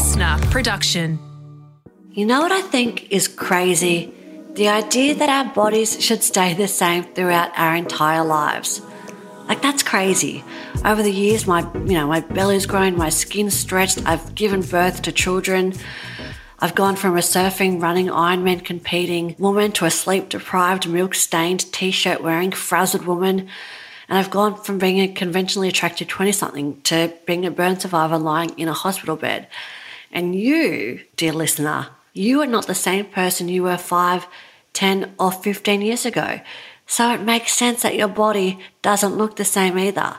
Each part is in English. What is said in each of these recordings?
listener production. You know what I think is crazy? The idea that our bodies should stay the same throughout our entire lives. Like that's crazy. Over the years my you know, my belly's grown, my skin's stretched, I've given birth to children. I've gone from a surfing, running, Ironman competing woman to a sleep deprived, milk stained, t shirt wearing, frazzled woman. And I've gone from being a conventionally attractive 20 something to being a burn survivor lying in a hospital bed. And you, dear listener, you are not the same person you were 5, 10, or 15 years ago. So it makes sense that your body doesn't look the same either.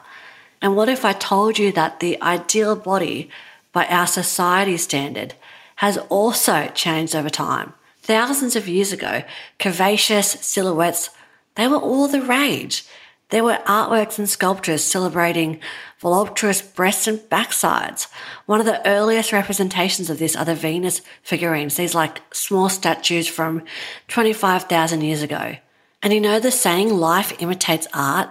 And what if I told you that the ideal body by our society standard has also changed over time. Thousands of years ago, curvaceous silhouettes, they were all the rage. There were artworks and sculptures celebrating voluptuous breasts and backsides. One of the earliest representations of this are the Venus figurines, these like small statues from 25,000 years ago. And you know the saying, life imitates art?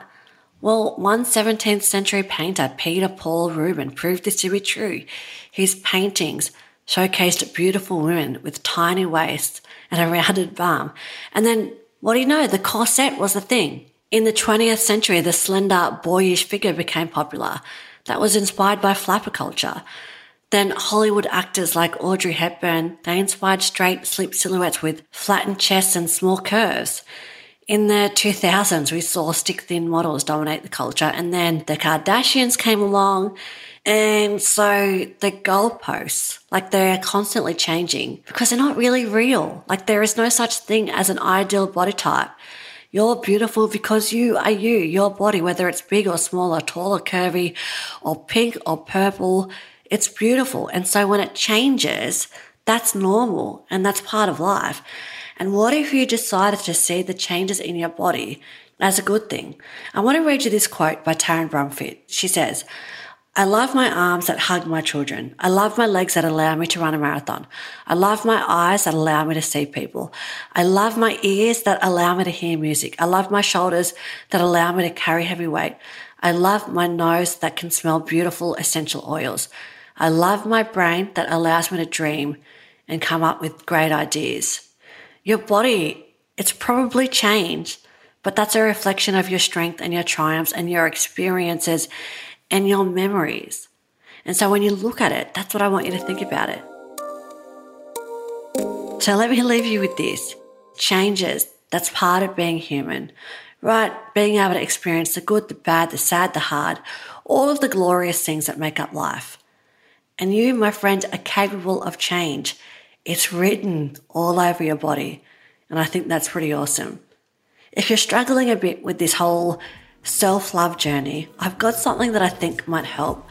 Well, one 17th century painter, Peter Paul Rubens, proved this to be true. His paintings showcased beautiful women with tiny waists and a rounded bum. And then, what do you know? The corset was the thing. In the 20th century, the slender, boyish figure became popular. That was inspired by flapper culture. Then Hollywood actors like Audrey Hepburn, they inspired straight, sleek silhouettes with flattened chests and small curves. In the 2000s, we saw stick thin models dominate the culture, and then the Kardashians came along and so the goalposts, like they're constantly changing because they're not really real. Like there is no such thing as an ideal body type. You're beautiful because you are you, your body, whether it's big or small or tall or curvy or pink or purple, it's beautiful. And so when it changes, that's normal and that's part of life. And what if you decided to see the changes in your body as a good thing? I want to read you this quote by Taryn Brumfitt. She says, I love my arms that hug my children. I love my legs that allow me to run a marathon. I love my eyes that allow me to see people. I love my ears that allow me to hear music. I love my shoulders that allow me to carry heavy weight. I love my nose that can smell beautiful essential oils. I love my brain that allows me to dream and come up with great ideas. Your body, it's probably changed, but that's a reflection of your strength and your triumphs and your experiences and your memories. And so when you look at it, that's what I want you to think about it. So let me leave you with this changes. That's part of being human, right? Being able to experience the good, the bad, the sad, the hard, all of the glorious things that make up life. And you, my friend, are capable of change. It's written all over your body. And I think that's pretty awesome. If you're struggling a bit with this whole self love journey, I've got something that I think might help.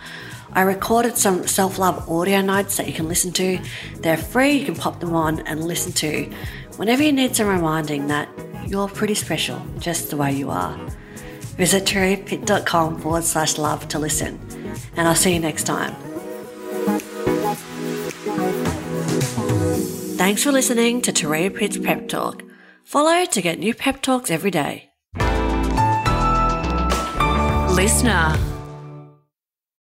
I recorded some self love audio notes that you can listen to. They're free, you can pop them on and listen to whenever you need some reminding that you're pretty special just the way you are. Visit turiapitt.com forward slash love to listen, and I'll see you next time. Thanks for listening to Turia Pitt's Pep Talk. Follow to get new pep talks every day. Listener.